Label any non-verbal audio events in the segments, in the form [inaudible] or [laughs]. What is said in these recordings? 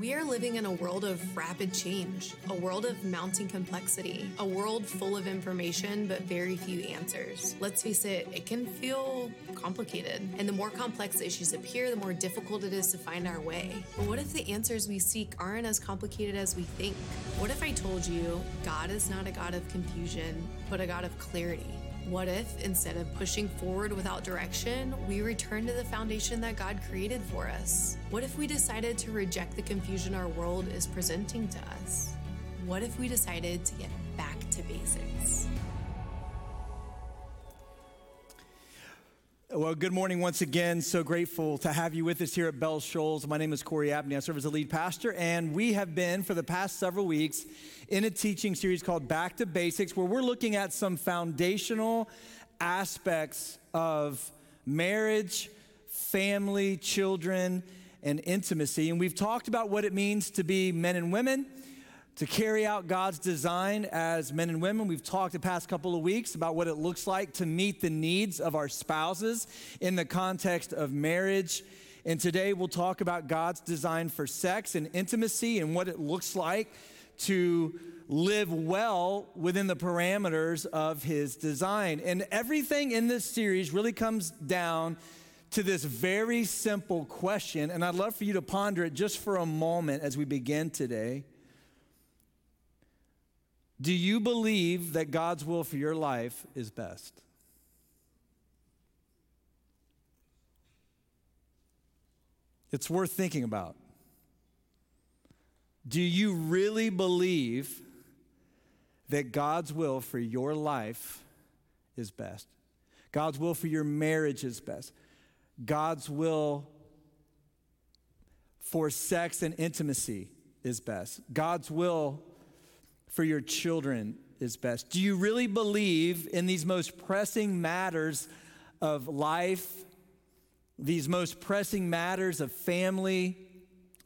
We are living in a world of rapid change, a world of mounting complexity, a world full of information but very few answers. Let's face it, it can feel complicated. And the more complex issues appear, the more difficult it is to find our way. But what if the answers we seek aren't as complicated as we think? What if I told you God is not a God of confusion, but a God of clarity? What if, instead of pushing forward without direction, we return to the foundation that God created for us? What if we decided to reject the confusion our world is presenting to us? What if we decided to get back to basics? Well, good morning once again. So grateful to have you with us here at Bell Shoals. My name is Corey Abney. I serve as the lead pastor, and we have been for the past several weeks in a teaching series called Back to Basics, where we're looking at some foundational aspects of marriage, family, children, and intimacy. And we've talked about what it means to be men and women to carry out God's design as men and women. We've talked the past couple of weeks about what it looks like to meet the needs of our spouses in the context of marriage. And today we'll talk about God's design for sex and intimacy and what it looks like to live well within the parameters of his design. And everything in this series really comes down to this very simple question. And I'd love for you to ponder it just for a moment as we begin today. Do you believe that God's will for your life is best? It's worth thinking about. Do you really believe that God's will for your life is best? God's will for your marriage is best. God's will for sex and intimacy is best. God's will for your children is best? Do you really believe in these most pressing matters of life, these most pressing matters of family,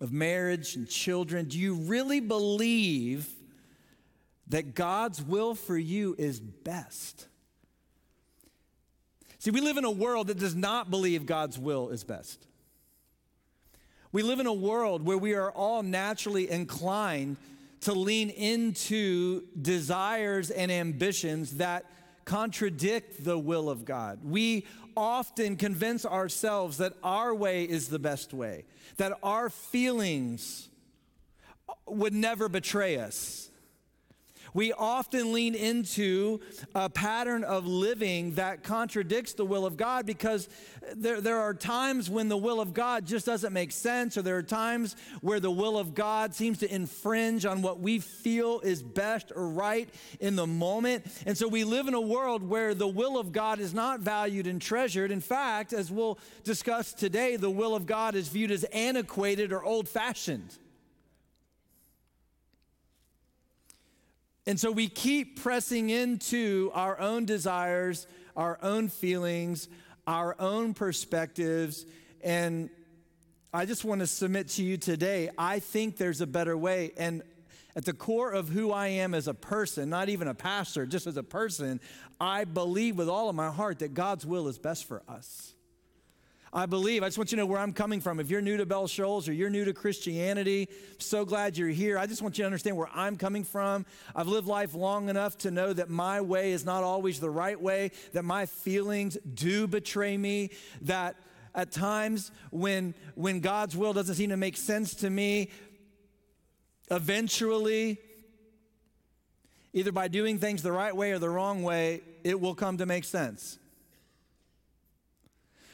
of marriage and children? Do you really believe that God's will for you is best? See, we live in a world that does not believe God's will is best. We live in a world where we are all naturally inclined to lean into desires and ambitions that contradict the will of God. We often convince ourselves that our way is the best way, that our feelings would never betray us, we often lean into a pattern of living that contradicts the will of God because there, there are times when the will of God just doesn't make sense, or there are times where the will of God seems to infringe on what we feel is best or right in the moment. And so we live in a world where the will of God is not valued and treasured. In fact, as we'll discuss today, the will of God is viewed as antiquated or old fashioned. And so we keep pressing into our own desires, our own feelings, our own perspectives. And I just want to submit to you today I think there's a better way. And at the core of who I am as a person, not even a pastor, just as a person, I believe with all of my heart that God's will is best for us. I believe. I just want you to know where I'm coming from. If you're new to Bell Shoals or you're new to Christianity, so glad you're here. I just want you to understand where I'm coming from. I've lived life long enough to know that my way is not always the right way, that my feelings do betray me, that at times when when God's will doesn't seem to make sense to me, eventually either by doing things the right way or the wrong way, it will come to make sense.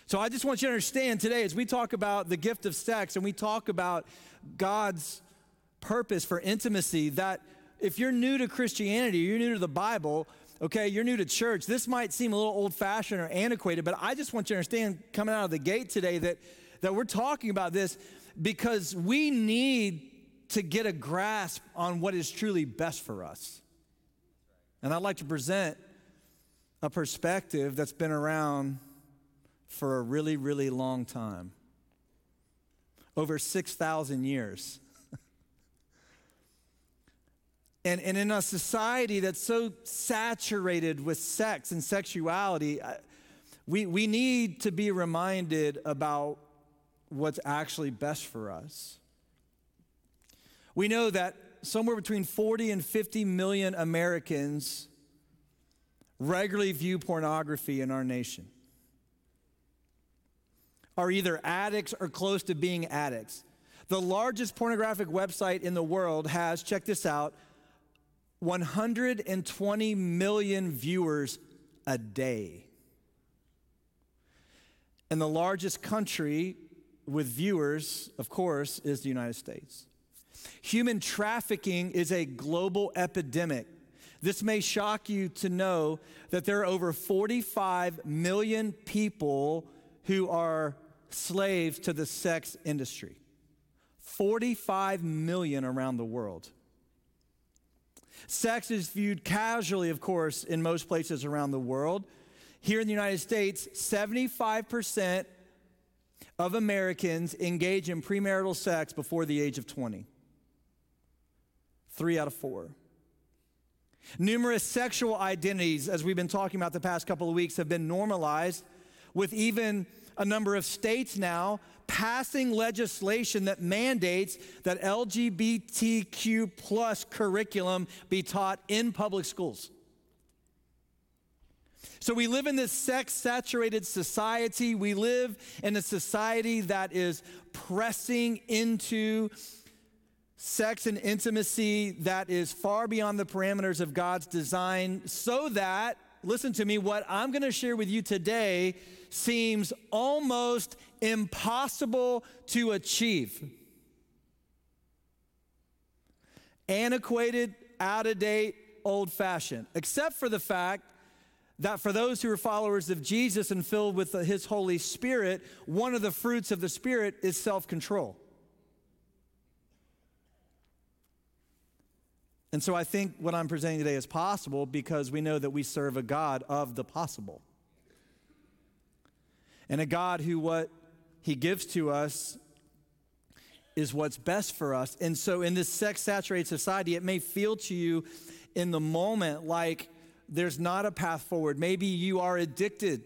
So I just want you to understand today as we talk about the gift of sex and we talk about God's purpose for intimacy, that if you're new to Christianity, you're new to the Bible, okay, you're new to church, this might seem a little old fashioned or antiquated, but I just want you to understand coming out of the gate today that, that we're talking about this because we need to get a grasp on what is truly best for us. And I'd like to present a perspective that's been around for a really, really long time over 6,000 years. [laughs] and, and in a society that's so saturated with sex and sexuality, we, we need to be reminded about what's actually best for us. We know that somewhere between 40 and 50 million Americans regularly view pornography in our nation, are either addicts or close to being addicts. The largest pornographic website in the world has, check this out, 120 million viewers a day. And the largest country with viewers, of course, is the United States. Human trafficking is a global epidemic. This may shock you to know that there are over 45 million people who are slaves to the sex industry. 45 million around the world. Sex is viewed casually, of course, in most places around the world. Here in the United States, 75% of Americans engage in premarital sex before the age of 20. Three out of four. Numerous sexual identities, as we've been talking about the past couple of weeks, have been normalized, with even a number of states now passing legislation that mandates that LGBTQ plus curriculum be taught in public schools. So we live in this sex saturated society. We live in a society that is pressing into sex and intimacy that is far beyond the parameters of God's design, so that, listen to me, what I'm going to share with you today seems almost impossible to achieve. Antiquated, out of date, old fashioned, except for the fact that for those who are followers of Jesus and filled with his Holy Spirit, one of the fruits of the Spirit is self control. And so I think what I'm presenting today is possible because we know that we serve a God of the possible. And a God who what he gives to us is what's best for us. And so in this sex saturated society, it may feel to you in the moment like there's not a path forward. Maybe you are addicted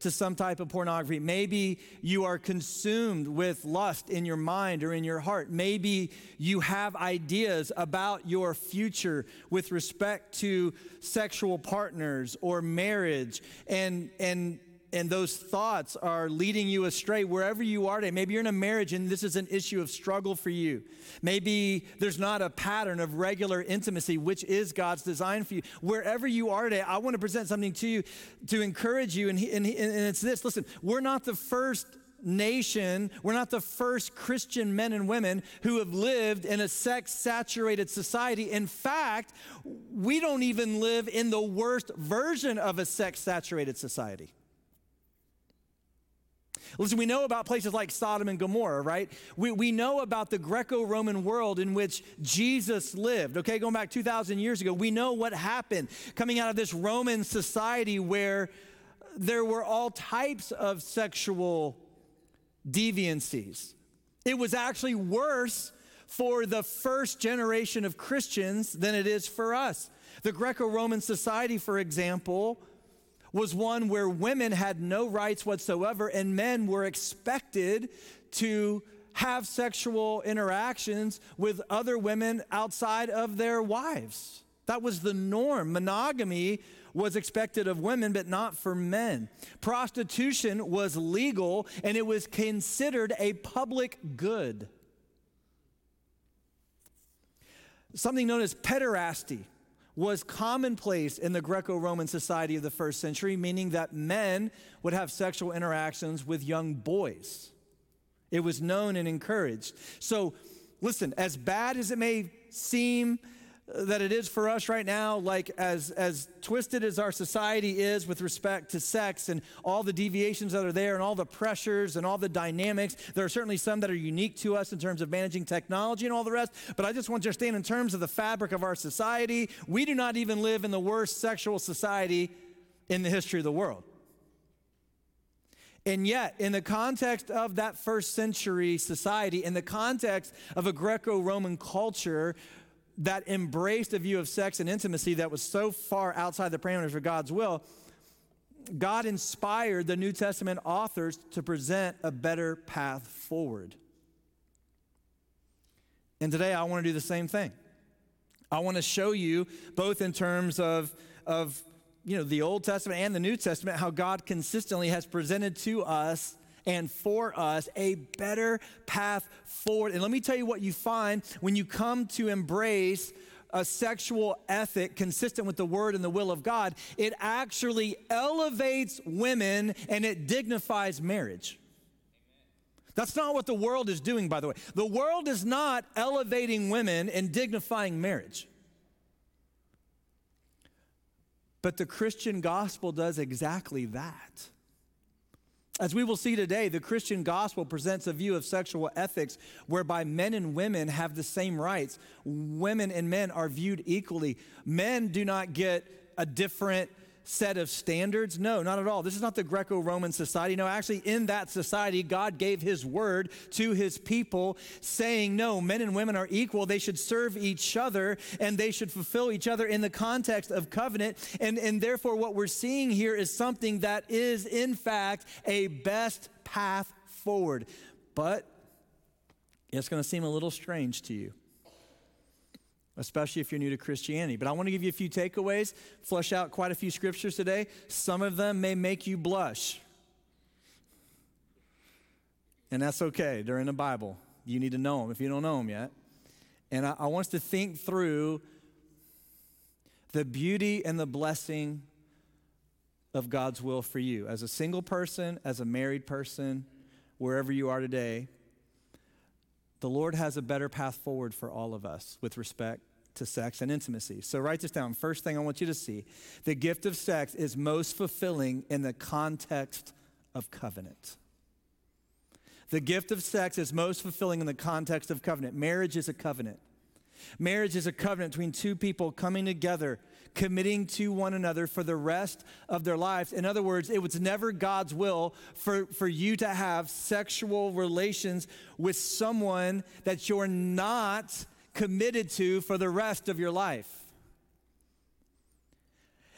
to some type of pornography. Maybe you are consumed with lust in your mind or in your heart. Maybe you have ideas about your future with respect to sexual partners or marriage and and and those thoughts are leading you astray wherever you are today. Maybe you're in a marriage and this is an issue of struggle for you. Maybe there's not a pattern of regular intimacy, which is God's design for you. Wherever you are today, I want to present something to you to encourage you. And, he, and, he, and it's this listen, we're not the first nation, we're not the first Christian men and women who have lived in a sex saturated society. In fact, we don't even live in the worst version of a sex saturated society. Listen, we know about places like Sodom and Gomorrah, right? We, we know about the Greco Roman world in which Jesus lived, okay? Going back 2,000 years ago, we know what happened coming out of this Roman society where there were all types of sexual deviancies. It was actually worse for the first generation of Christians than it is for us. The Greco Roman society, for example, was one where women had no rights whatsoever and men were expected to have sexual interactions with other women outside of their wives. That was the norm. Monogamy was expected of women, but not for men. Prostitution was legal and it was considered a public good. Something known as pederasty was commonplace in the Greco Roman society of the first century, meaning that men would have sexual interactions with young boys. It was known and encouraged. So, listen, as bad as it may seem, that it is for us right now, like as, as twisted as our society is with respect to sex and all the deviations that are there and all the pressures and all the dynamics, there are certainly some that are unique to us in terms of managing technology and all the rest. But I just want to understand in terms of the fabric of our society, we do not even live in the worst sexual society in the history of the world. And yet, in the context of that first century society, in the context of a Greco Roman culture, that embraced a view of sex and intimacy that was so far outside the parameters of God's will, God inspired the New Testament authors to present a better path forward. And today I want to do the same thing. I want to show you, both in terms of, of you know, the Old Testament and the New Testament, how God consistently has presented to us and for us a better path forward. And let me tell you what you find when you come to embrace a sexual ethic consistent with the word and the will of God, it actually elevates women and it dignifies marriage. That's not what the world is doing, by the way. The world is not elevating women and dignifying marriage. But the Christian gospel does exactly that. As we will see today, the Christian gospel presents a view of sexual ethics whereby men and women have the same rights. Women and men are viewed equally. Men do not get a different set of standards? No, not at all. This is not the Greco Roman society. No, actually, in that society, God gave his word to his people saying, no, men and women are equal. They should serve each other and they should fulfill each other in the context of covenant. And, and therefore, what we're seeing here is something that is, in fact, a best path forward. But it's going to seem a little strange to you especially if you're new to Christianity. But I want to give you a few takeaways, flesh out quite a few scriptures today. Some of them may make you blush. And that's okay. They're in the Bible. You need to know them if you don't know them yet. And I, I want us to think through the beauty and the blessing of God's will for you as a single person, as a married person, wherever you are today. The Lord has a better path forward for all of us with respect to sex and intimacy. So write this down. First thing I want you to see the gift of sex is most fulfilling in the context of covenant. The gift of sex is most fulfilling in the context of covenant. Marriage is a covenant. Marriage is a covenant between two people coming together, committing to one another for the rest of their lives. In other words, it was never God's will for, for you to have sexual relations with someone that you're not committed to for the rest of your life.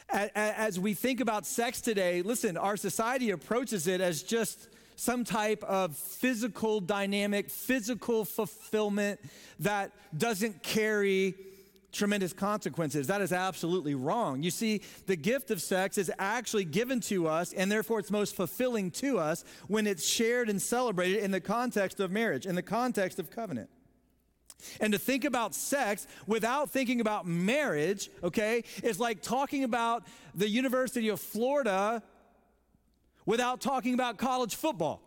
As we think about sex today, listen, our society approaches it as just some type of physical dynamic, physical fulfillment that doesn't carry tremendous consequences. That is absolutely wrong. You see, the gift of sex is actually given to us, and therefore it's most fulfilling to us when it's shared and celebrated in the context of marriage, in the context of covenant. And to think about sex without thinking about marriage, okay, is like talking about the University of Florida without talking about college football,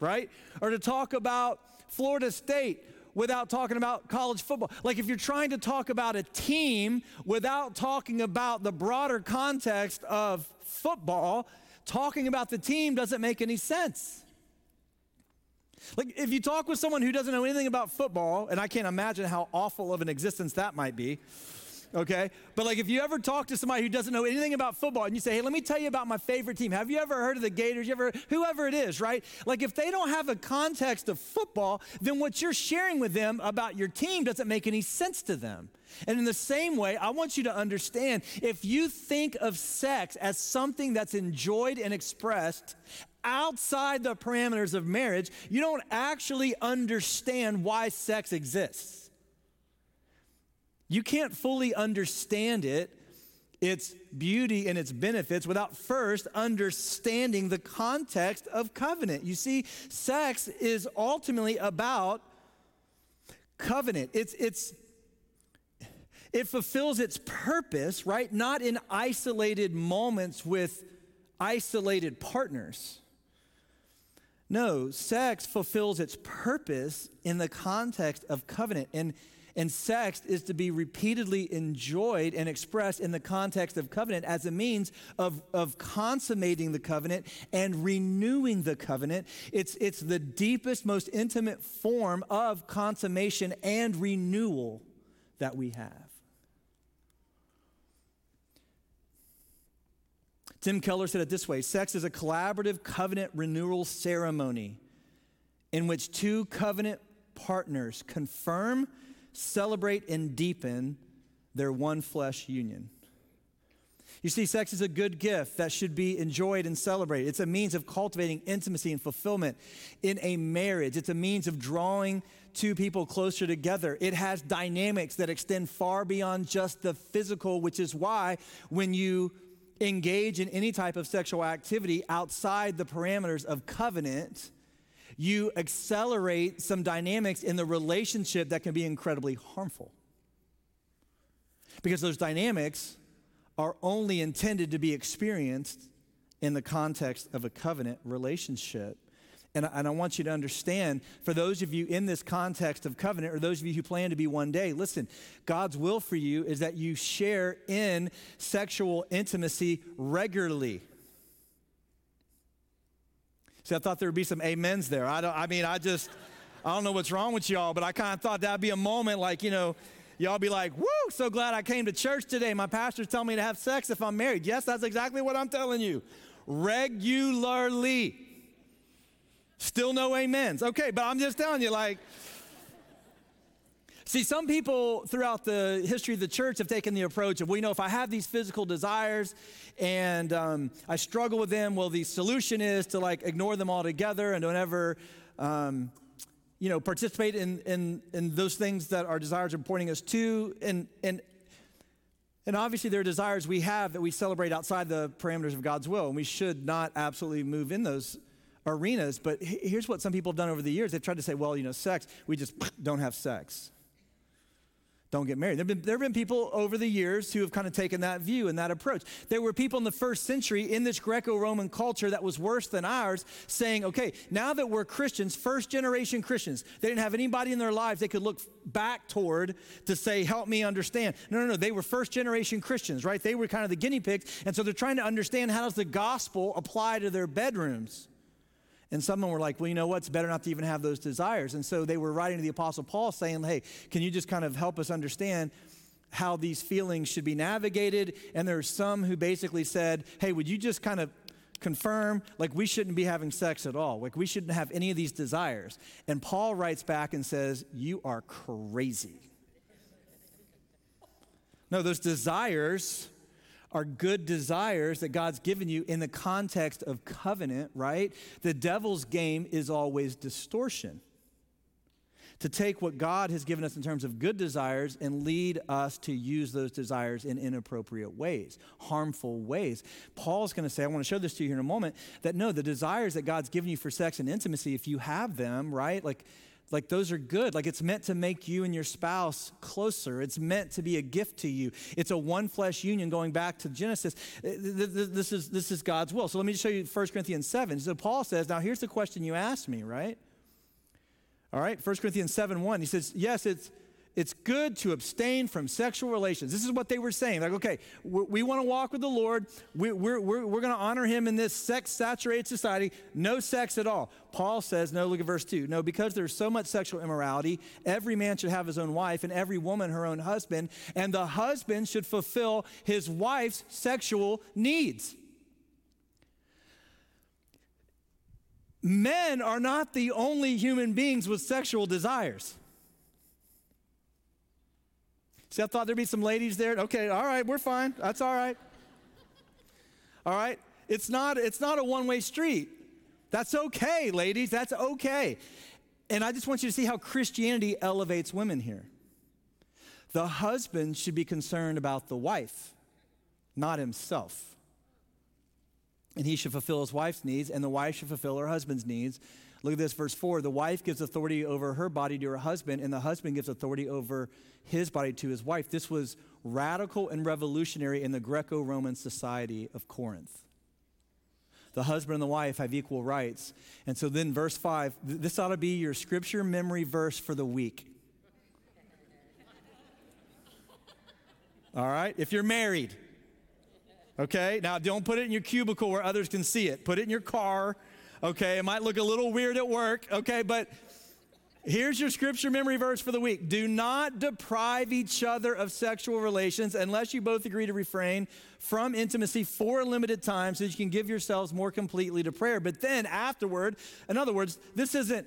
right? Or to talk about Florida State without talking about college football. Like if you're trying to talk about a team without talking about the broader context of football, talking about the team doesn't make any sense. Like, if you talk with someone who doesn't know anything about football, and I can't imagine how awful of an existence that might be, okay? But like, if you ever talk to somebody who doesn't know anything about football and you say, hey, let me tell you about my favorite team. Have you ever heard of the Gators? You ever, whoever it is, right? Like, if they don't have a context of football, then what you're sharing with them about your team doesn't make any sense to them. And in the same way, I want you to understand if you think of sex as something that's enjoyed and expressed outside the parameters of marriage, you don't actually understand why sex exists. You can't fully understand it, its beauty and its benefits, without first understanding the context of covenant. You see, sex is ultimately about covenant. It's, it's, it fulfills its purpose, right? Not in isolated moments with isolated partners. No, sex fulfills its purpose in the context of covenant. And, and sex is to be repeatedly enjoyed and expressed in the context of covenant as a means of, of consummating the covenant and renewing the covenant. It's, it's the deepest, most intimate form of consummation and renewal that we have. Tim Keller said it this way Sex is a collaborative covenant renewal ceremony in which two covenant partners confirm, celebrate, and deepen their one flesh union. You see, sex is a good gift that should be enjoyed and celebrated. It's a means of cultivating intimacy and fulfillment in a marriage. It's a means of drawing two people closer together. It has dynamics that extend far beyond just the physical, which is why when you engage in any type of sexual activity outside the parameters of covenant, you accelerate some dynamics in the relationship that can be incredibly harmful. Because those dynamics are only intended to be experienced in the context of a covenant relationship. And, and I want you to understand, for those of you in this context of covenant, or those of you who plan to be one day, listen, God's will for you is that you share in sexual intimacy regularly. See, I thought there would be some amens there. I, don't, I mean, I just, I don't know what's wrong with y'all, but I kind of thought that'd be a moment like, you know, Y'all be like, woo, so glad I came to church today. My pastor's telling me to have sex if I'm married. Yes, that's exactly what I'm telling you. Regularly. Still no amens. Okay, but I'm just telling you, like, See, some people throughout the history of the church have taken the approach of, well, you know, if I have these physical desires and um, I struggle with them, well, the solution is to like ignore them altogether and don't ever um, you know, participate in, in, in those things that our desires are pointing us to. And, and, and obviously, there are desires we have that we celebrate outside the parameters of God's will, and we should not absolutely move in those arenas. But here's what some people have done over the years they've tried to say, well, you know, sex, we just [clears throat] don't have sex don't get married. There have, been, there have been people over the years who have kind of taken that view and that approach. There were people in the first century in this Greco Roman culture that was worse than ours saying, okay, now that we're Christians, first generation Christians, they didn't have anybody in their lives they could look back toward to say, help me understand. No, no, no. They were first generation Christians, right? They were kind of the guinea pigs. And so they're trying to understand how does the gospel apply to their bedrooms. And some of them were like, well, you know what? It's better not to even have those desires. And so they were writing to the Apostle Paul saying, hey, can you just kind of help us understand how these feelings should be navigated? And there are some who basically said, hey, would you just kind of confirm like we shouldn't be having sex at all like we shouldn't have any of these desires and paul writes back and says you are crazy no those desires are good desires that God's given you in the context of covenant, right? The devil's game is always distortion. To take what God has given us in terms of good desires and lead us to use those desires in inappropriate ways, harmful ways. Paul's going to say, I want to show this to you here in a moment, that no, the desires that God's given you for sex and intimacy, if you have them, right? Like, like those are good. Like it's meant to make you and your spouse closer. It's meant to be a gift to you. It's a one flesh union going back to Genesis. Uh, this is, this is God's will. So let me just show you 1 Corinthians 7. So Paul says, now here's the question you asked me, right? All right, 1 Corinthians 7 1. He says, yes, it's it's good to abstain from sexual relations. This is what they were saying. Like, okay, we, want to walk with the Lord. We, we're, we're, we're going to honor him in this sex saturated society. No sex at all. Paul says, no, look at verse 2. No, because there's so much sexual immorality, every man should have his own wife and every woman her own husband, and the husband should fulfill his wife's sexual needs. Men are not the only human beings with sexual desires. See, I thought there'd be some ladies there. Okay, all right, we're fine. That's all right. All right? It's not, it's not a one way street. That's okay, ladies. That's okay. And I just want you to see how Christianity elevates women here. The husband should be concerned about the wife, not himself. And he should fulfill his wife's needs, and the wife should fulfill her husband's needs. Look at this, verse 4. The wife gives authority over her body to her husband, and the husband gives authority over his body to his wife. This was radical and revolutionary in the Greco Roman society of Corinth. The husband and the wife have equal rights. And so then, verse 5, th- this ought to be your scripture memory verse for the week. All right? If you're married, okay? Now, don't put it in your cubicle where others can see it. Put it in your car okay? It might look a little weird at work, okay? But here's your scripture memory verse for the week Do not deprive each other of sexual relations unless you both agree to refrain from intimacy for a limited time so you can give yourselves more completely to prayer. But then afterward, in other words, this isn't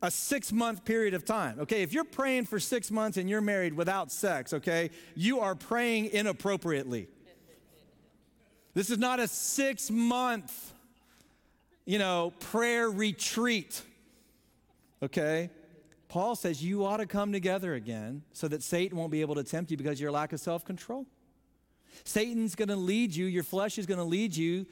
a six month period of time. Okay, if you're praying for six months and you're married without sex, okay, you are praying inappropriately. This is not a six month, you know, prayer retreat. Okay? Paul says you ought to come together again so that Satan won't be able to tempt you because your lack of self control. Satan's going to lead you, your flesh is going to lead you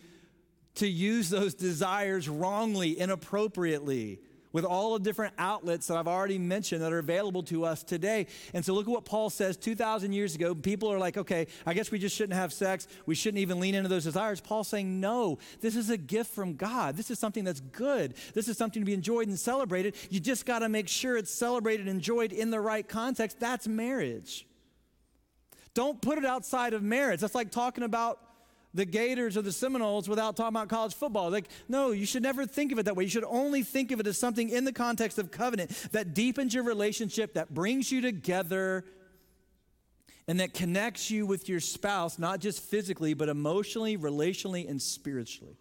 to use those desires wrongly, inappropriately, with all the different outlets that I've already mentioned that are available to us today. And so look at what Paul says 2,000 years ago. People are like, okay, I guess we just shouldn't have sex. We shouldn't even lean into those desires. Paul's saying, no, this is a gift from God. This is something that's good. This is something to be enjoyed and celebrated. You just got to make sure it's celebrated and enjoyed in the right context. That's marriage. Don't put it outside of marriage. That's like talking about the Gators or the Seminoles without talking about college football. Like, no, you should never think of it that way. You should only think of it as something in the context of covenant that deepens your relationship, that brings you together, and that connects you with your spouse, not just physically, but emotionally, relationally, and spiritually.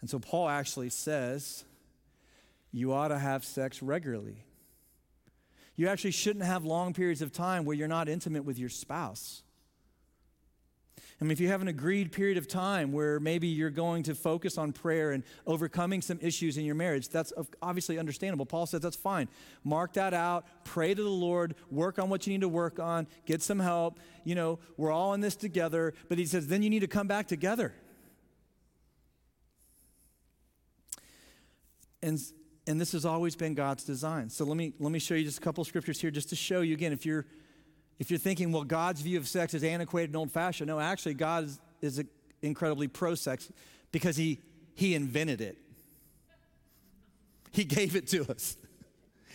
And so Paul actually says you ought to have sex regularly. You actually shouldn't have long periods of time where you're not intimate with your spouse. I mean, if you have an agreed period of time where maybe you're going to focus on prayer and overcoming some issues in your marriage, that's obviously understandable. Paul says that's fine. Mark that out, pray to the Lord, work on what you need to work on, get some help. You know, we're all in this together. But he says, then you need to come back together. And and this has always been God's design. So let me let me show you just a couple scriptures here just to show you again if you're if you're thinking well God's view of sex is antiquated and old-fashioned, no, actually God is, is incredibly pro-sex because he he invented it. He gave it to us.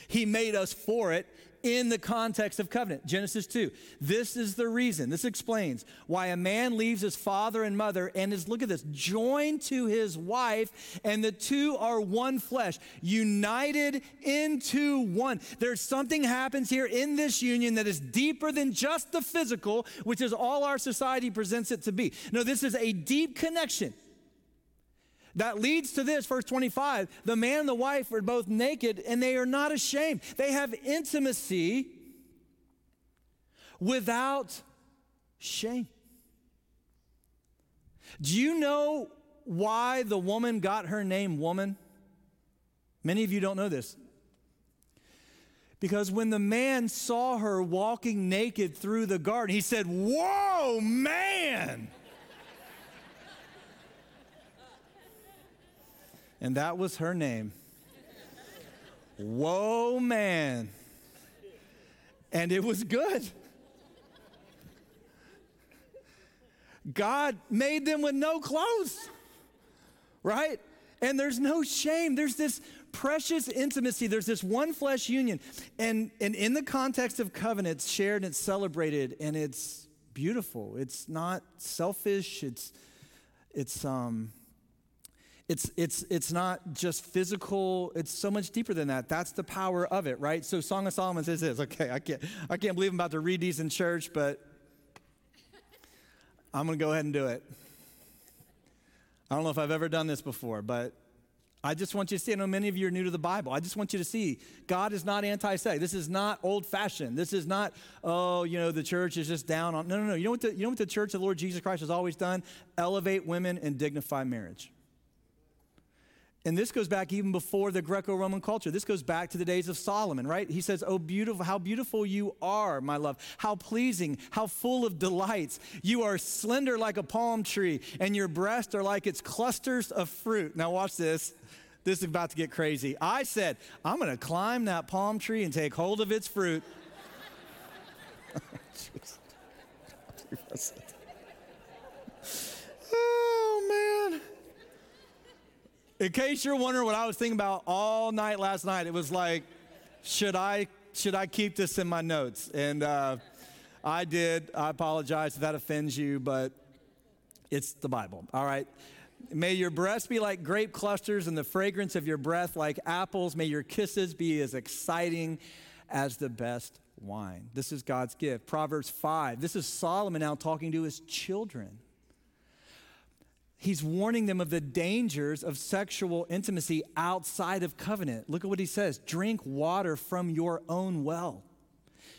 He made us for it in the context of covenant. Genesis 2. This is the reason, this explains why a man leaves his father and mother and is, look at this, joined to his wife, and the two are one flesh, united into one. There's something happens here in this union that is deeper than just the physical, which is all our society presents it to be. No, this is a deep connection that leads to this, verse 25 the man and the wife are both naked and they are not ashamed. They have intimacy without shame. Do you know why the woman got her name woman? Many of you don't know this. Because when the man saw her walking naked through the garden, he said, Whoa, man! And that was her name. Whoa, man. And it was good. God made them with no clothes, right? And there's no shame. There's this precious intimacy. There's this one flesh union. And, and in the context of covenant, it's shared and it's celebrated and it's beautiful. It's not selfish. It's, it's, um, it's, it's, it's not just physical, it's so much deeper than that. That's the power of it, right? So Song of Solomon says this. Okay, I can't, I can't believe I'm about to read these in church, but I'm to go ahead and do it. I don't know if I've ever done this before, but I just want you to see. I know many of you are new to the Bible. I just want you to see God is not anti sex. This is not old fashioned. This is not, oh, you know, the church is just down on. No, no, no. You know, what the, you know what the church of the Lord Jesus Christ has always done? Elevate women and dignify marriage. And this goes back even before the Greco Roman culture. This goes back to the days of Solomon, right? He says, Oh, beautiful, how beautiful you are, my love. How pleasing, how full of delights. You are slender like a palm tree, and your breasts are like its clusters of fruit. Now, watch this. This is about to get crazy. I said, I'm going to climb that palm tree and take hold of its fruit. [laughs] [laughs] oh, man. In case you're wondering what I was thinking about all night last night, it was like, should I should I keep this in my notes? And uh, I did. I apologize if that offends you, but it's the Bible. All right. May your breasts be like grape clusters and the fragrance of your breath like apples. May your kisses be as exciting as the best wine. This is God's gift. Proverbs 5. This is Solomon now talking to his children he's warning them of the dangers of sexual intimacy outside of covenant. Look at what he says drink water from your own well.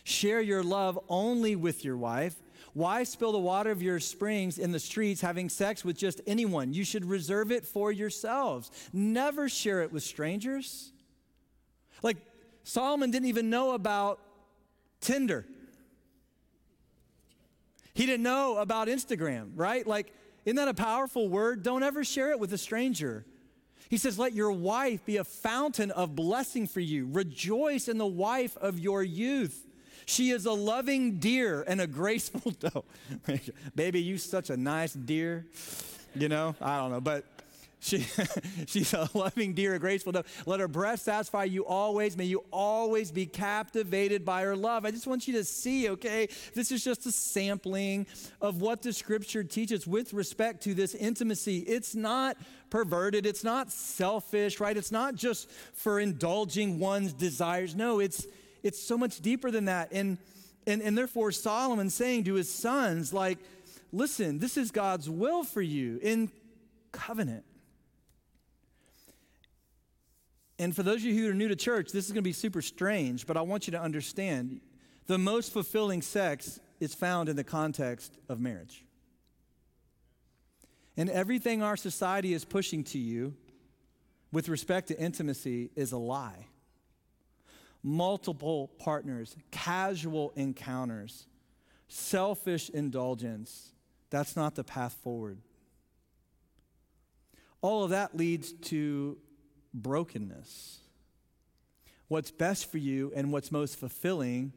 Share your love only with your wife Why spill the water of your springs in the streets having sex with just anyone? You should reserve it for yourselves. Never share it with strangers. Like Solomon didn't even know about Tinder. He didn't know about Instagram, right? Like, isn't that a powerful word? Don't ever share it with a stranger. He says, Let your wife be a fountain of blessing for you. Rejoice in the wife of your youth. She is a loving deer and a graceful [laughs] doe. [laughs] Baby, you such a nice deer. You know, I don't know, but she, [laughs] she's a loving deer, a graceful doe. Let her breast satisfy you always. May you always be captivated by her love. I just want you to see, okay? This is just a sampling of what the scripture teaches with respect to this intimacy. It's not perverted, it's not selfish, right? It's not just for indulging one's desires. No, it's it's so much deeper than that. And, and, and therefore, Solomon saying to his sons, like, listen, this is God's will for you in covenant. And for those of you who are new to church, this is going to be super strange, but I want you to understand the most fulfilling sex is found in the context of marriage. And everything our society is pushing to you with respect to intimacy is a lie multiple partners, casual encounters, selfish indulgence. That's not the path forward. All of that leads to brokenness. What's best for you and what's most fulfilling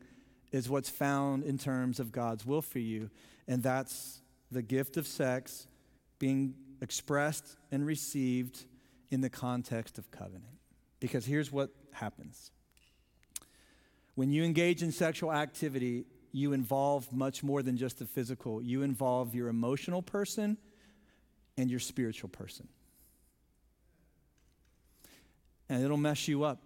is what's found in terms of God's will for you, and that's the gift of sex being expressed and received in the context of covenant. Because here's what happens when you engage in sexual activity, you involve much more than just the physical. You involve your emotional person and your spiritual person. And it'll mess you up.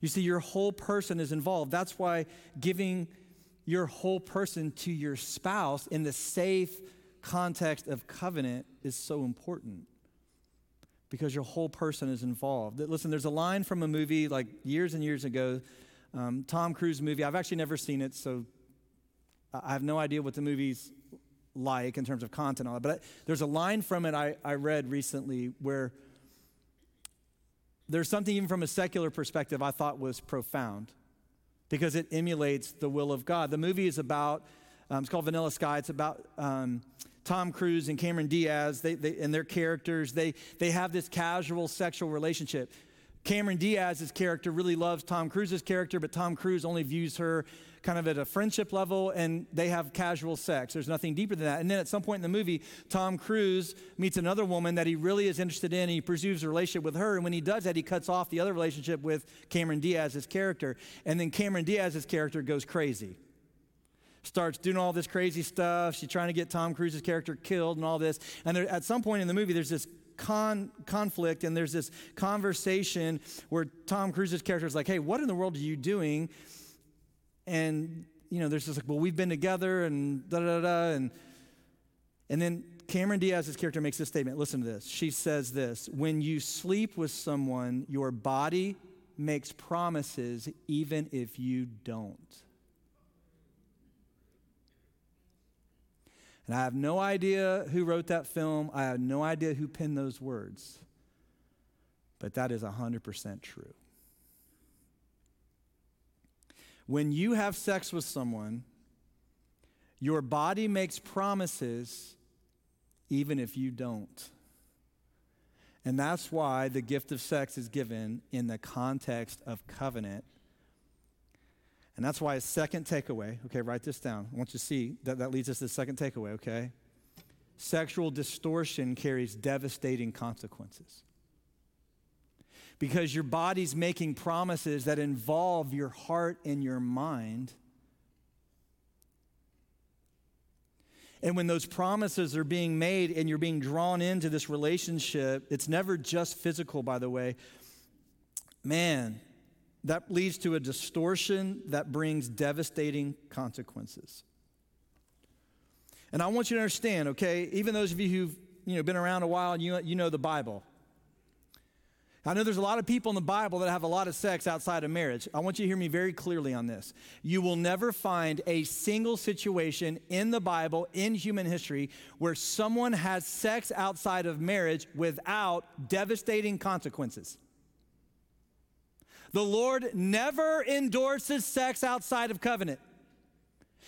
You see, your whole person is involved. That's why giving your whole person to your spouse in the safe context of covenant is so important because your whole person is involved. Listen, there's a line from a movie like years and years ago, um, Tom Cruise movie. I've actually never seen it, so I have no idea what the movie's like in terms of content. But there's a line from it I, I read recently where there's something even from a secular perspective I thought was profound because it emulates the will of God. The movie is about, um, it's called Vanilla Sky. It's about um, Tom Cruise and Cameron Diaz they, they, and their characters, they, they have this casual sexual relationship. Cameron Diaz's character really loves Tom Cruise's character, but Tom Cruise only views her kind of at a friendship level, and they have casual sex. There's nothing deeper than that. And then at some point in the movie, Tom Cruise meets another woman that he really is interested in, and he pursues a relationship with her. And when he does that, he cuts off the other relationship with Cameron Diaz's character. And then Cameron Diaz's character goes crazy starts doing all this crazy stuff. She's trying to get Tom Cruise's character killed and all this. And there, at some point in the movie, there's this Con, conflict and there's this conversation where Tom Cruise's character is like, hey, what in the world are you doing? And, you know, there's just like, well, we've been together and da da da. And, and then Cameron Diaz's character makes this statement. Listen to this. She says this When you sleep with someone, your body makes promises even if you don't. And I have no idea who wrote that film. I have no idea who penned those words. But that is 100% true. When you have sex with someone, your body makes promises even if you don't. And that's why the gift of sex is given in the context of covenant and that's why a second takeaway, okay, write this down. I want you to see that that leads us to the second takeaway, okay? Sexual distortion carries devastating consequences. Because your body's making promises that involve your heart and your mind. And when those promises are being made and you're being drawn into this relationship, it's never just physical, by the way. Man, that leads to a distortion that brings devastating consequences. And I want you to understand, okay, even those of you who've you know, been around a while, you, you know the Bible. I know there's a lot of people in the Bible that have a lot of sex outside of marriage. I want you to hear me very clearly on this. You will never find a single situation in the Bible, in human history, where someone has sex outside of marriage without devastating consequences. The Lord never endorses sex outside of covenant.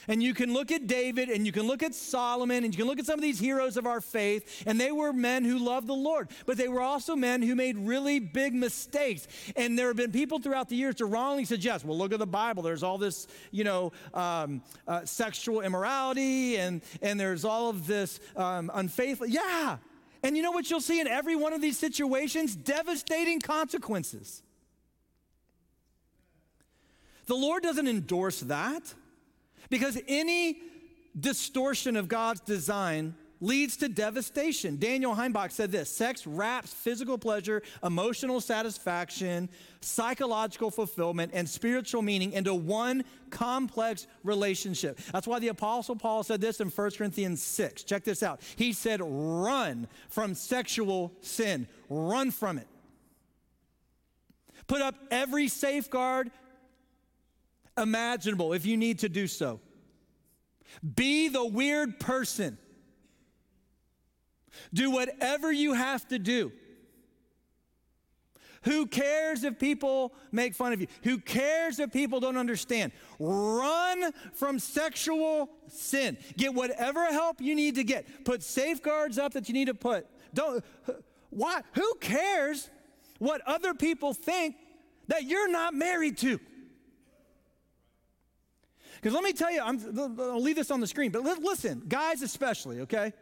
And you can look at David and you can look at Solomon and you can look at some of these heroes of our faith, and they were men who loved the Lord, but they were also men who made really big mistakes. And there have been people throughout the years to wrongly suggest, well, look at the Bible. There's all this, you know, um, uh, sexual immorality and, and there's all of this um, unfaithful. Yeah. And you know what you'll see in every one of these situations? Devastating consequences. The Lord doesn't endorse that. Because any distortion of God's design leads to devastation. Daniel Heimbach said this sex wraps physical pleasure, emotional satisfaction, psychological fulfillment, and spiritual meaning into one complex relationship. That's why the Apostle Paul said this in 1 Corinthians 6. Check this out. He said, Run from sexual sin, run from it. Put up every safeguard imaginable if you need to do so. Be the weird person. Do whatever you have to do. Who cares if people make fun of you? Who cares if people don't understand? Run from sexual sin. Get whatever help you need to get. Put safeguards up that you need to put. Don't why who cares what other people think that you're not married to? Because let me tell you, I'm, I'll leave this on the screen, but listen, guys especially, okay?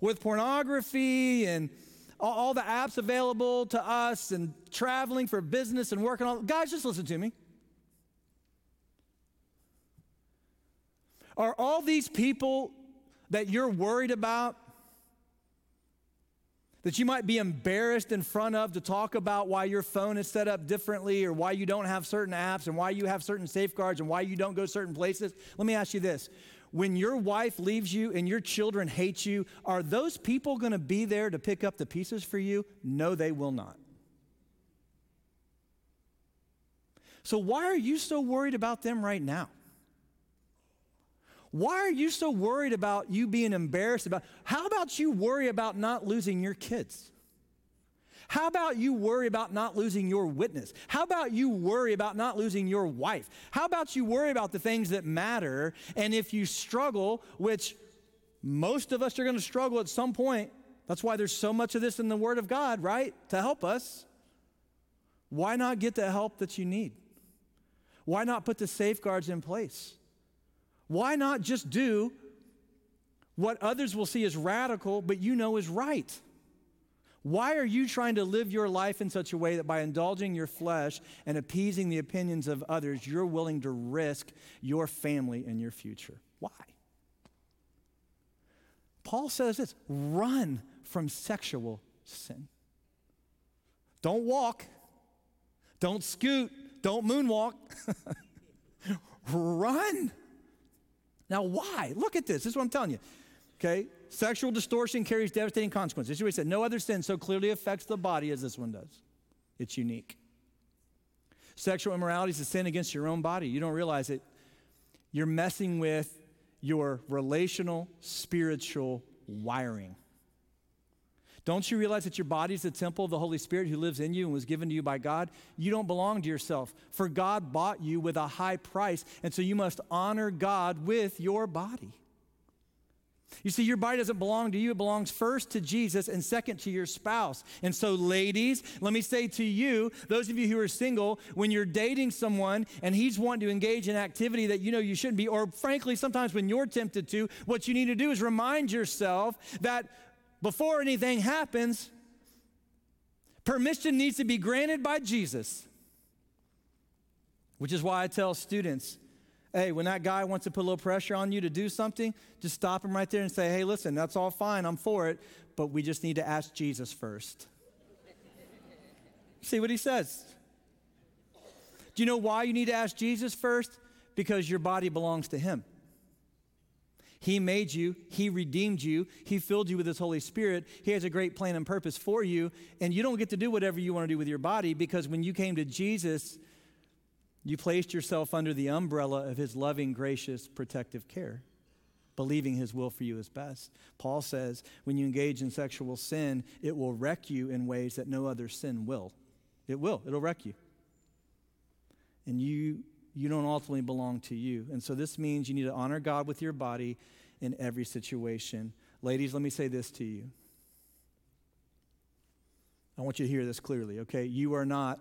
With pornography and all, all the apps available to us and traveling for business and working on, guys, just listen to me. Are all these people that you're worried about that you might be embarrassed in front of to talk about why your phone is set up differently or why you don't have certain apps and why you have certain safeguards and why you don't go certain places. Let me ask you this. When your wife leaves you and your children hate you, are those people going to be there to pick up the pieces for you? No, they will not. So, why are you so worried about them right now? Why are you so worried about you being embarrassed about? How about you worry about not losing your kids? How about you worry about not losing your witness? How about you worry about not losing your wife? How about you worry about the things that matter? And if you struggle, which most of us are going to struggle at some point, that's why there's so much of this in the Word of God, right? To help us. Why not get the help that you need? Why not put the safeguards in place? Why not just do what others will see as radical, but you know is right? Why are you trying to live your life in such a way that by indulging your flesh and appeasing the opinions of others, you're willing to risk your family and your future? Why? Paul says this run from sexual sin. Don't walk, don't scoot, don't moonwalk. [laughs] run. Now, why? Look at this. This is what I'm telling you. Okay? Sexual distortion carries devastating consequences. This is what he said. No other sin so clearly affects the body as this one does. It's unique. Sexual immorality is a sin against your own body. You don't realize it. You're messing with your relational, spiritual wiring. Don't you realize that your body is the temple of the Holy Spirit who lives in you and was given to you by God? You don't belong to yourself, for God bought you with a high price, and so you must honor God with your body. You see, your body doesn't belong to you. It belongs first to Jesus and second to your spouse. And so, ladies, let me say to you, those of you who are single, when you're dating someone and he's wanting to engage in activity that you know you shouldn't be, or frankly, sometimes when you're tempted to, what you need to do is remind yourself that before anything happens, permission needs to be granted by Jesus. Which is why I tell students hey, when that guy wants to put a little pressure on you to do something, just stop him right there and say, hey, listen, that's all fine, I'm for it, but we just need to ask Jesus first. See what he says. Do you know why you need to ask Jesus first? Because your body belongs to him. He made you, He redeemed you, He filled you with His Holy Spirit. He has a great plan and purpose for you, and you don't get to do whatever you want to do with your body because when you came to Jesus, you placed yourself under the umbrella of His loving, gracious, protective care, believing His will for you is best. Paul says when you engage in sexual sin, it will wreck you in ways that no other sin will. It will, it'll wreck you. And you you don't ultimately belong to you. And so this means you need to honor God with your body in every situation. Ladies, let me say this to you. I want you to hear this clearly, okay? You are not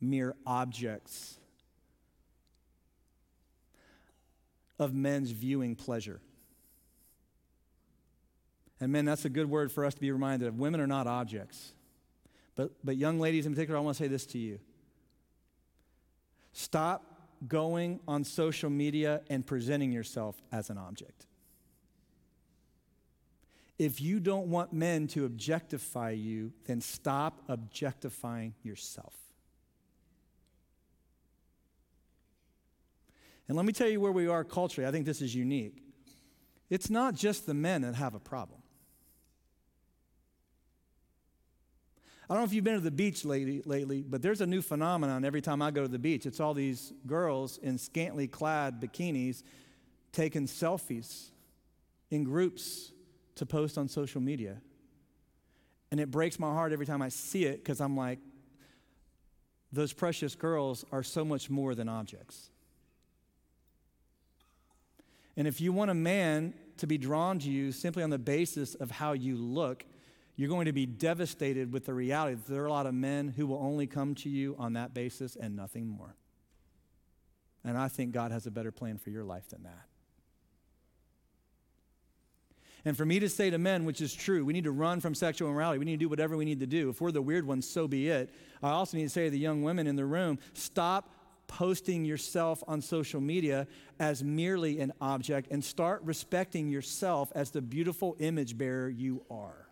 mere objects of men's viewing pleasure. And men, that's a good word for us to be reminded of. Women are not objects. But, but young ladies in particular, I want to say this to you. Stop going on social media and presenting yourself as an object. If you don't want men to objectify you, then stop objectifying yourself. And let me tell you where we are culturally. I think this is unique. It's not just the men that have a problem. I don't know if you've been to the beach lately, lately, but there's a new phenomenon every time I go to the beach. It's all these girls in scantily clad bikinis taking selfies in groups to post on social media. And it breaks my heart every time I see it because I'm like, those precious girls are so much more than objects. And if you want a man to be drawn to you simply on the basis of how you look, you're going to be devastated with the reality that there are a lot of men who will only come to you on that basis and nothing more. And I think God has a better plan for your life than that. And for me to say to men, which is true, we need to run from sexual immorality. We need to do whatever we need to do. If we're the weird ones, so be it. I also need to say to the young women in the room, stop posting yourself on social media as merely an object and start respecting yourself as the beautiful image bearer you are.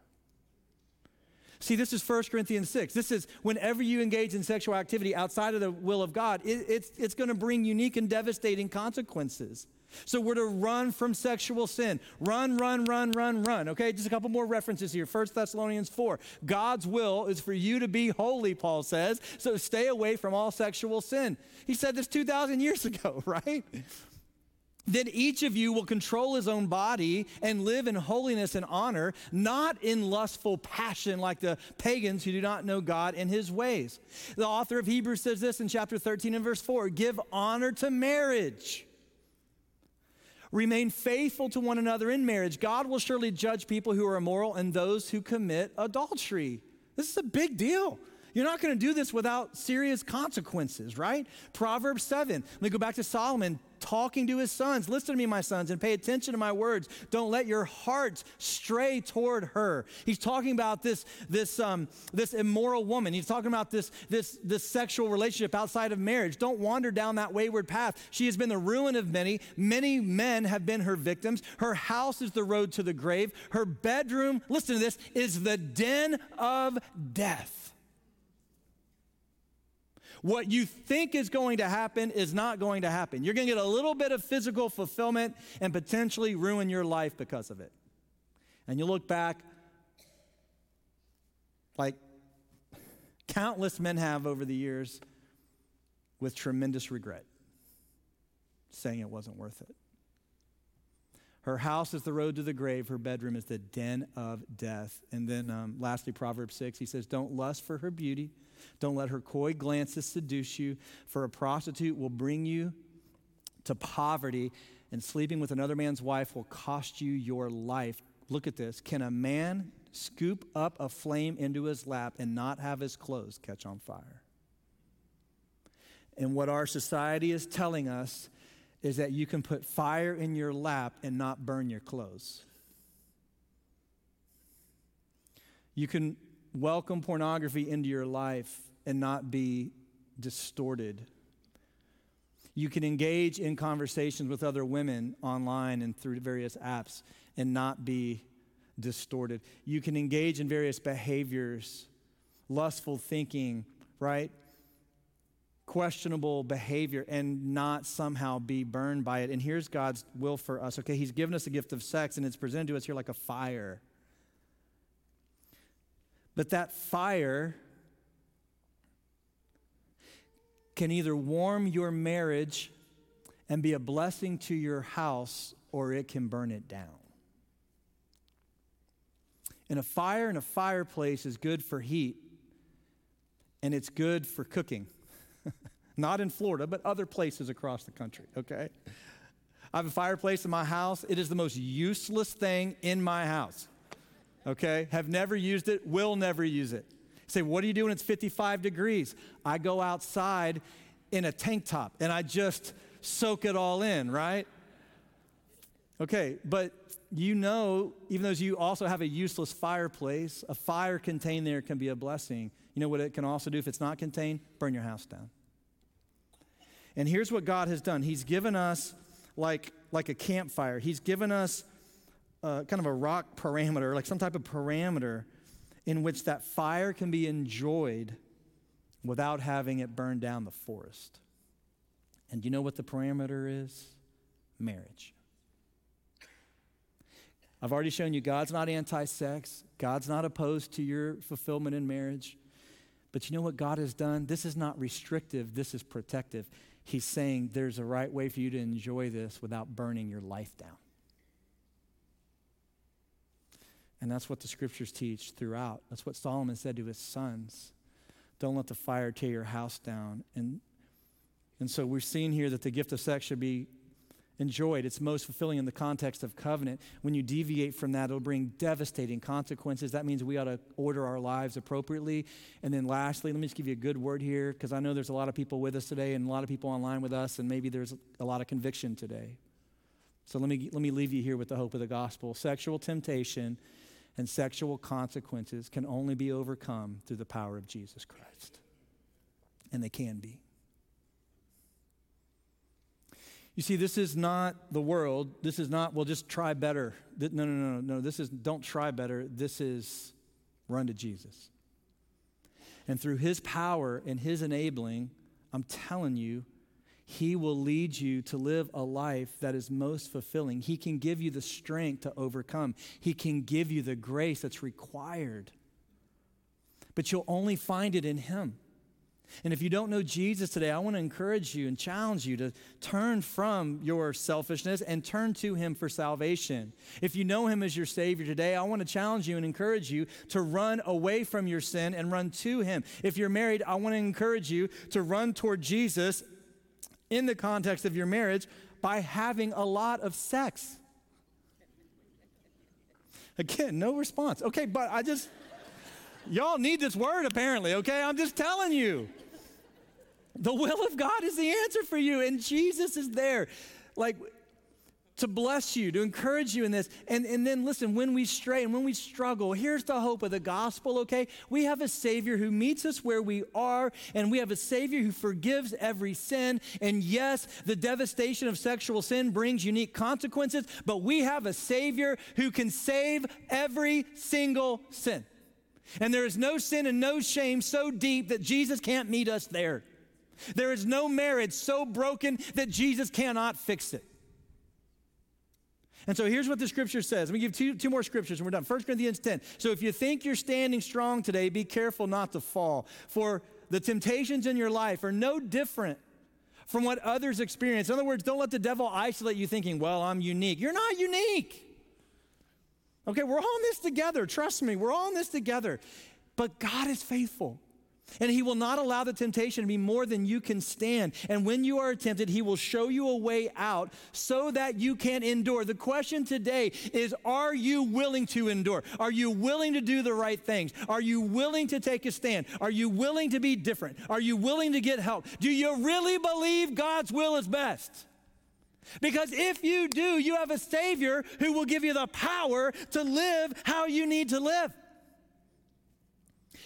See, this is 1 Corinthians 6. This is whenever you engage in sexual activity outside of the will of God, it, it's, it's going to bring unique and devastating consequences. So we're to run from sexual sin. Run, run, run, run, run. Okay, just a couple more references here. 1 Thessalonians 4. God's will is for you to be holy, Paul says. So stay away from all sexual sin. He said this 2,000 years [laughs] ago, right? Then each of you will control his own body and live in holiness and honor, not in lustful passion like the pagans who do not know God and his ways. The author of Hebrews says this in chapter 13 and verse 4 give honor to marriage. Remain faithful to one another in marriage. God will surely judge people who are immoral and those who commit adultery. This is a big deal. You're not going to do this without serious consequences, right? Proverbs 7. Let me go back to Solomon talking to his sons. Listen to me, my sons, and pay attention to my words. Don't let your hearts stray toward her. He's talking about this, this, um, this immoral woman. He's talking about this, this, this sexual relationship outside of marriage. Don't wander down that wayward path. She has been the ruin of many. Many men have been her victims. Her house is the road to the grave. Her bedroom, listen to this, is the den of death. What you think is going to happen is not going to happen. You're going to get a little bit of physical fulfillment and potentially ruin your life because of it. And you look back like countless men have over the years with tremendous regret, saying it wasn't worth it. Her house is the road to the grave. Her bedroom is the den of death. And then, um, lastly, Proverbs 6, he says, Don't lust for her beauty don't let her coy glances seduce you, for a prostitute will bring you to poverty, and sleeping with another man's wife will cost you your life. Look at this. Can a man scoop up a flame into his lap and not have his clothes catch on fire? And what our society is telling us is that you can put fire in your lap and not burn your clothes. You can welcome pornography into your life and not be distorted. You can engage in conversations with other women online and through various apps and not be distorted. You can engage in various behaviors, lustful thinking, right? Questionable behavior and not somehow be burned by it. And here's God's will for us. Okay, He's given us the gift of sex, and it's presented to us here like a fire. But that fire can either warm your marriage and be a blessing to your house, or it can burn it down. And a fire in a fireplace is good for heat, and it's good for cooking. Not in Florida, but other places across the country, okay? I have a fireplace in my house. It is the most useless thing in my house, okay? Have never used it, will never use it. say, what do you do when it's 55 degrees? I go outside in a tank top and I just soak it all in, right? Okay, but you know, even though you also have a useless fireplace, a fire contained there can be a blessing. You know what it can also do if it's not contained? Burn your house down. And here's what God has done He's given us like, like a campfire, He's given us uh, kind of a rock parameter, like some type of parameter in which that fire can be enjoyed without having it burn down the forest. And you know what the parameter is? Marriage. I've already shown you God's not anti sex, God's not opposed to your fulfillment in marriage. But you know what God has done? This is not restrictive, this is protective. He's saying there's a right way for you to enjoy this without burning your life down. And that's what the scriptures teach throughout. That's what Solomon said to his sons. Don't let the fire tear your house down. And, and so we're seeing here that the gift of sex should be enjoyed. It's most fulfilling in the context of covenant. When you deviate from that, it'll bring devastating consequences. That means we ought to order our lives appropriately. And then lastly, let me just give you a good word here because I know there's a lot of people with us today and a lot of people online with us, and maybe there's a lot of conviction today. So let me, let me leave you here with the hope of the gospel. Sexual temptation and sexual consequences can only be overcome through the power of Jesus Christ. And they can be. You see, this is not the world. This is not, well, just try better. No, no, no, no. This is don't try better. This is run to Jesus. And through his power and his enabling, I'm telling you, he will lead you to live a life that is most fulfilling. He can give you the strength to overcome, He can give you the grace that's required. But you'll only find it in Him. And if you don't know Jesus today, I want to encourage you and challenge you to turn from your selfishness and turn to Him for salvation. If you know Him as your Savior today, I want to challenge you and encourage you to run away from your sin and run to Him. If you're married, I want to encourage you to run toward Jesus in the context of your marriage by having a lot of sex. Again, no response. Okay, but I just, y'all need this word apparently, okay? I'm just telling you. The will of God is the answer for you, and Jesus is there. Like, to bless you, to encourage you in this. And, and then listen, when we stray and when we struggle, here's the hope of the gospel, okay? We have a Savior who meets us where we are, and we have a Savior who forgives every sin. And yes, the devastation of sexual sin brings unique consequences, but we have a Savior who can save every single sin. And there is no sin and no shame so deep that Jesus can't meet us there. There is no marriage so broken that Jesus cannot fix it. And so here's what the scripture says. Let me give two, two more scriptures and we're done. 1 Corinthians 10. So if you think you're standing strong today, be careful not to fall. For the temptations in your life are no different from what others experience. In other words, don't let the devil isolate you thinking, well, I'm unique. You're not unique. Okay, we're all in this together. Trust me, we're all in this together. But God is faithful. And he will not allow the temptation to be more than you can stand. And when you are tempted, he will show you a way out so that you can endure. The question today is Are you willing to endure? Are you willing to do the right things? Are you willing to take a stand? Are you willing to be different? Are you willing to get help? Do you really believe God's will is best? Because if you do, you have a Savior who will give you the power to live how you need to live.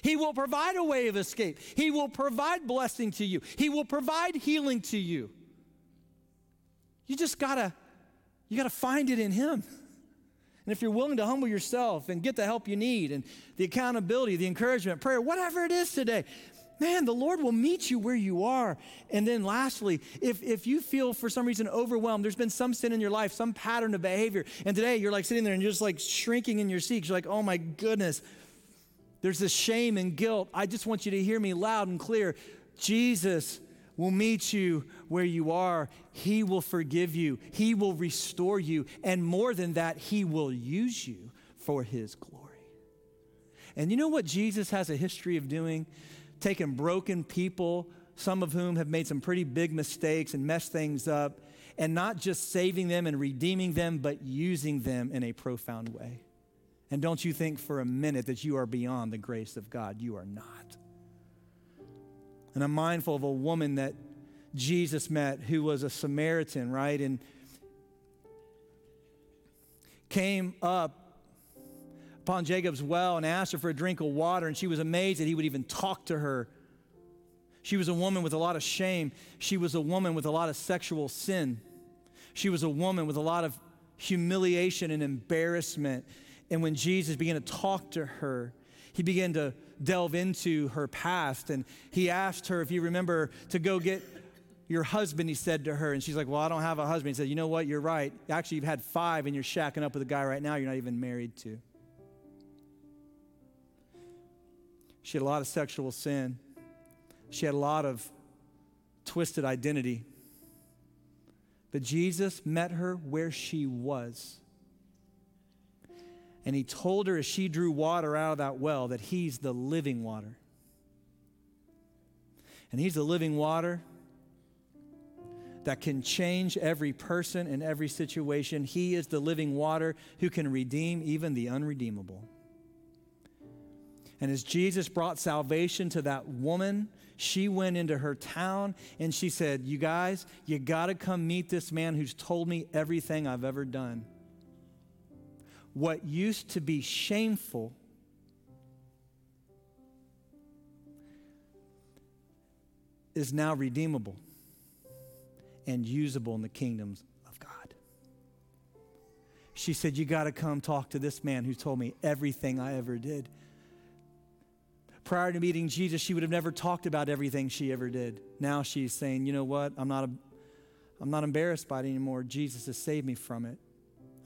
He will provide a way of escape. He will provide blessing to you. He will provide healing to you. You just gotta, you gotta find it in Him. And if you're willing to humble yourself and get the help you need and the accountability, the encouragement, prayer, whatever it is today, man, the Lord will meet you where you are. And then lastly, if, if you feel for some reason overwhelmed, there's been some sin in your life, some pattern of behavior, and today you're like sitting there and you're just like shrinking in your seat. You're like, oh my goodness, there's this shame and guilt. I just want you to hear me loud and clear. Jesus will meet you where you are. He will forgive you. He will restore you. And more than that, He will use you for His glory. And you know what Jesus has a history of doing? Taking broken people, some of whom have made some pretty big mistakes and messed things up, and not just saving them and redeeming them, but using them in a profound way. And don't you think for a minute that you are beyond the grace of God. You are not. And I'm mindful of a woman that Jesus met who was a Samaritan, right? And came up upon Jacob's well and asked her for a drink of water, and she was amazed that he would even talk to her. She was a woman with a lot of shame. She was a woman with a lot of sexual sin. She was a woman with a lot of humiliation and embarrassment. And when Jesus began to talk to her, he began to delve into her past. And he asked her, if you remember, to go get your husband, he said to her. And she's like, Well, I don't have a husband. He said, You know what? You're right. Actually, you've had five, and you're shacking up with a guy right now you're not even married to. She had a lot of sexual sin. She had a lot of twisted identity. But Jesus met her where she was. And he told her as she drew water out of that well that he's the living water. And he's the living water that can change every person and every situation. He is the living water who can redeem even the unredeemable. And as Jesus brought salvation to that woman, she went into her town and she said, You guys, you got to come meet this man who's told me everything I've ever done. What used to be shameful is now redeemable and usable in the kingdoms of God. She said, You got to come talk to this man who told me everything I ever did prior to meeting Jesus, she would have never talked about everything she ever did. Now she's saying, you know what? I'm not, a, I'm not embarrassed by it anymore. Jesus has saved me from it.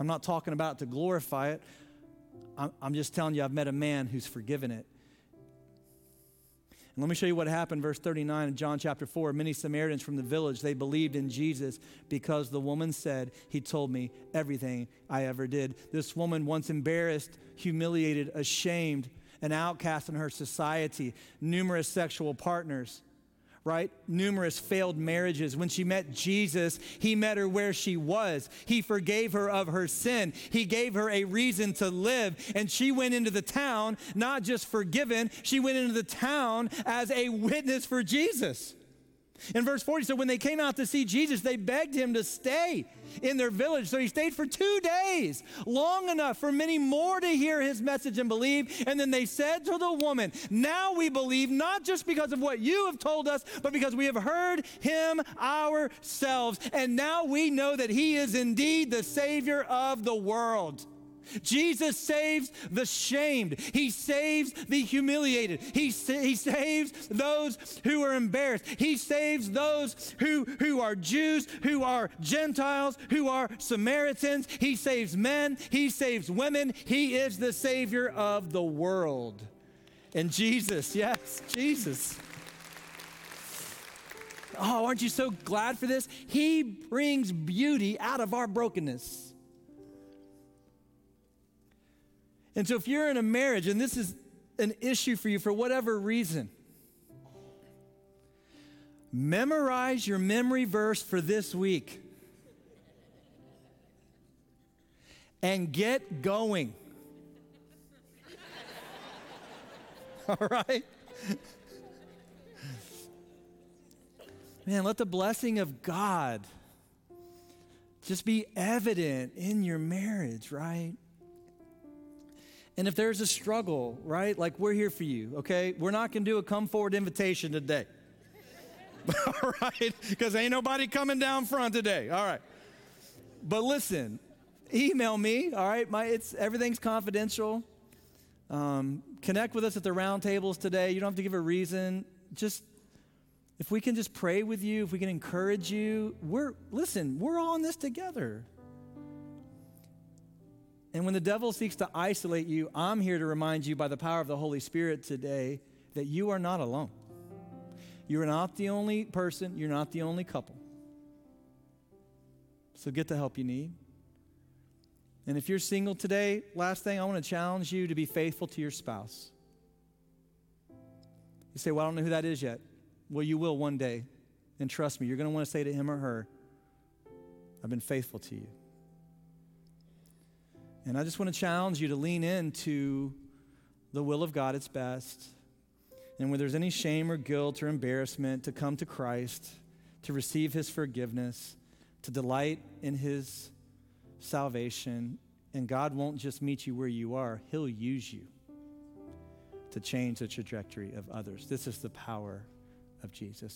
I'm not talking about to glorify it. I'm, just telling you, I've met a man who's forgiven it. And let me show you what happened, verse 39 in John chapter 4. Many Samaritans from the village, they believed in Jesus because the woman said, He told me everything I ever did. This woman, once embarrassed, humiliated, ashamed, an outcast in her society, numerous sexual partners, right? Numerous failed marriages. When she met Jesus, he met her where she was. He forgave her of her sin. He gave her a reason to live. And she went into the town not just forgiven, she went into the town as a witness for Jesus. In verse 40, so when they came out to see Jesus, they begged him to stay in their village. So he stayed for two days, long enough for many more to hear his message and believe. And then they said to the woman, Now we believe, not just because of what you have told us, but because we have heard him ourselves. And now we know that he is indeed the Savior of the world. Jesus saves the shamed. He saves the humiliated. He, he saves those who are embarrassed. He saves those who, who are Jews, who are Gentiles, who are Samaritans. He saves men. He saves women. He is the Savior of the world. And Jesus, yes, Jesus. Oh, aren't you so glad for this? He brings beauty out of our brokenness. And so, if you're in a marriage and this is an issue for you for whatever reason, memorize your memory verse for this week and get going. [laughs] All right? Man, let the blessing of God just be evident in your marriage, right? And if there's a struggle, right, like we're here for you, okay? We're not gonna do a come forward invitation today. [laughs] all right? Because ain't nobody coming down front today. All right. But listen, email me, all right? My, it's, everything's confidential. Um, connect with us at the round tables today. You don't have to give a reason. just if we can just pray with you, if we can encourage you, we're listen, we're all in this together. And when the devil seeks to isolate you, I'm here to remind you by the power of the Holy Spirit today that you are not alone. You're not the only person, you're not the only couple. So get the help you need. And if you're single today, last thing, I want to challenge you to be faithful to your spouse. You say, Well, I don't know who that is yet. Well, you will one day. And trust me, you're going to want to say to him or her, I've been faithful to you. And I just want to challenge you to lean into the will of God, at it's best. And when there's any shame or guilt or embarrassment, to come to Christ, to receive his forgiveness, to delight in his salvation. And God won't just meet you where you are, he'll use you to change the trajectory of others. This is the power of Jesus.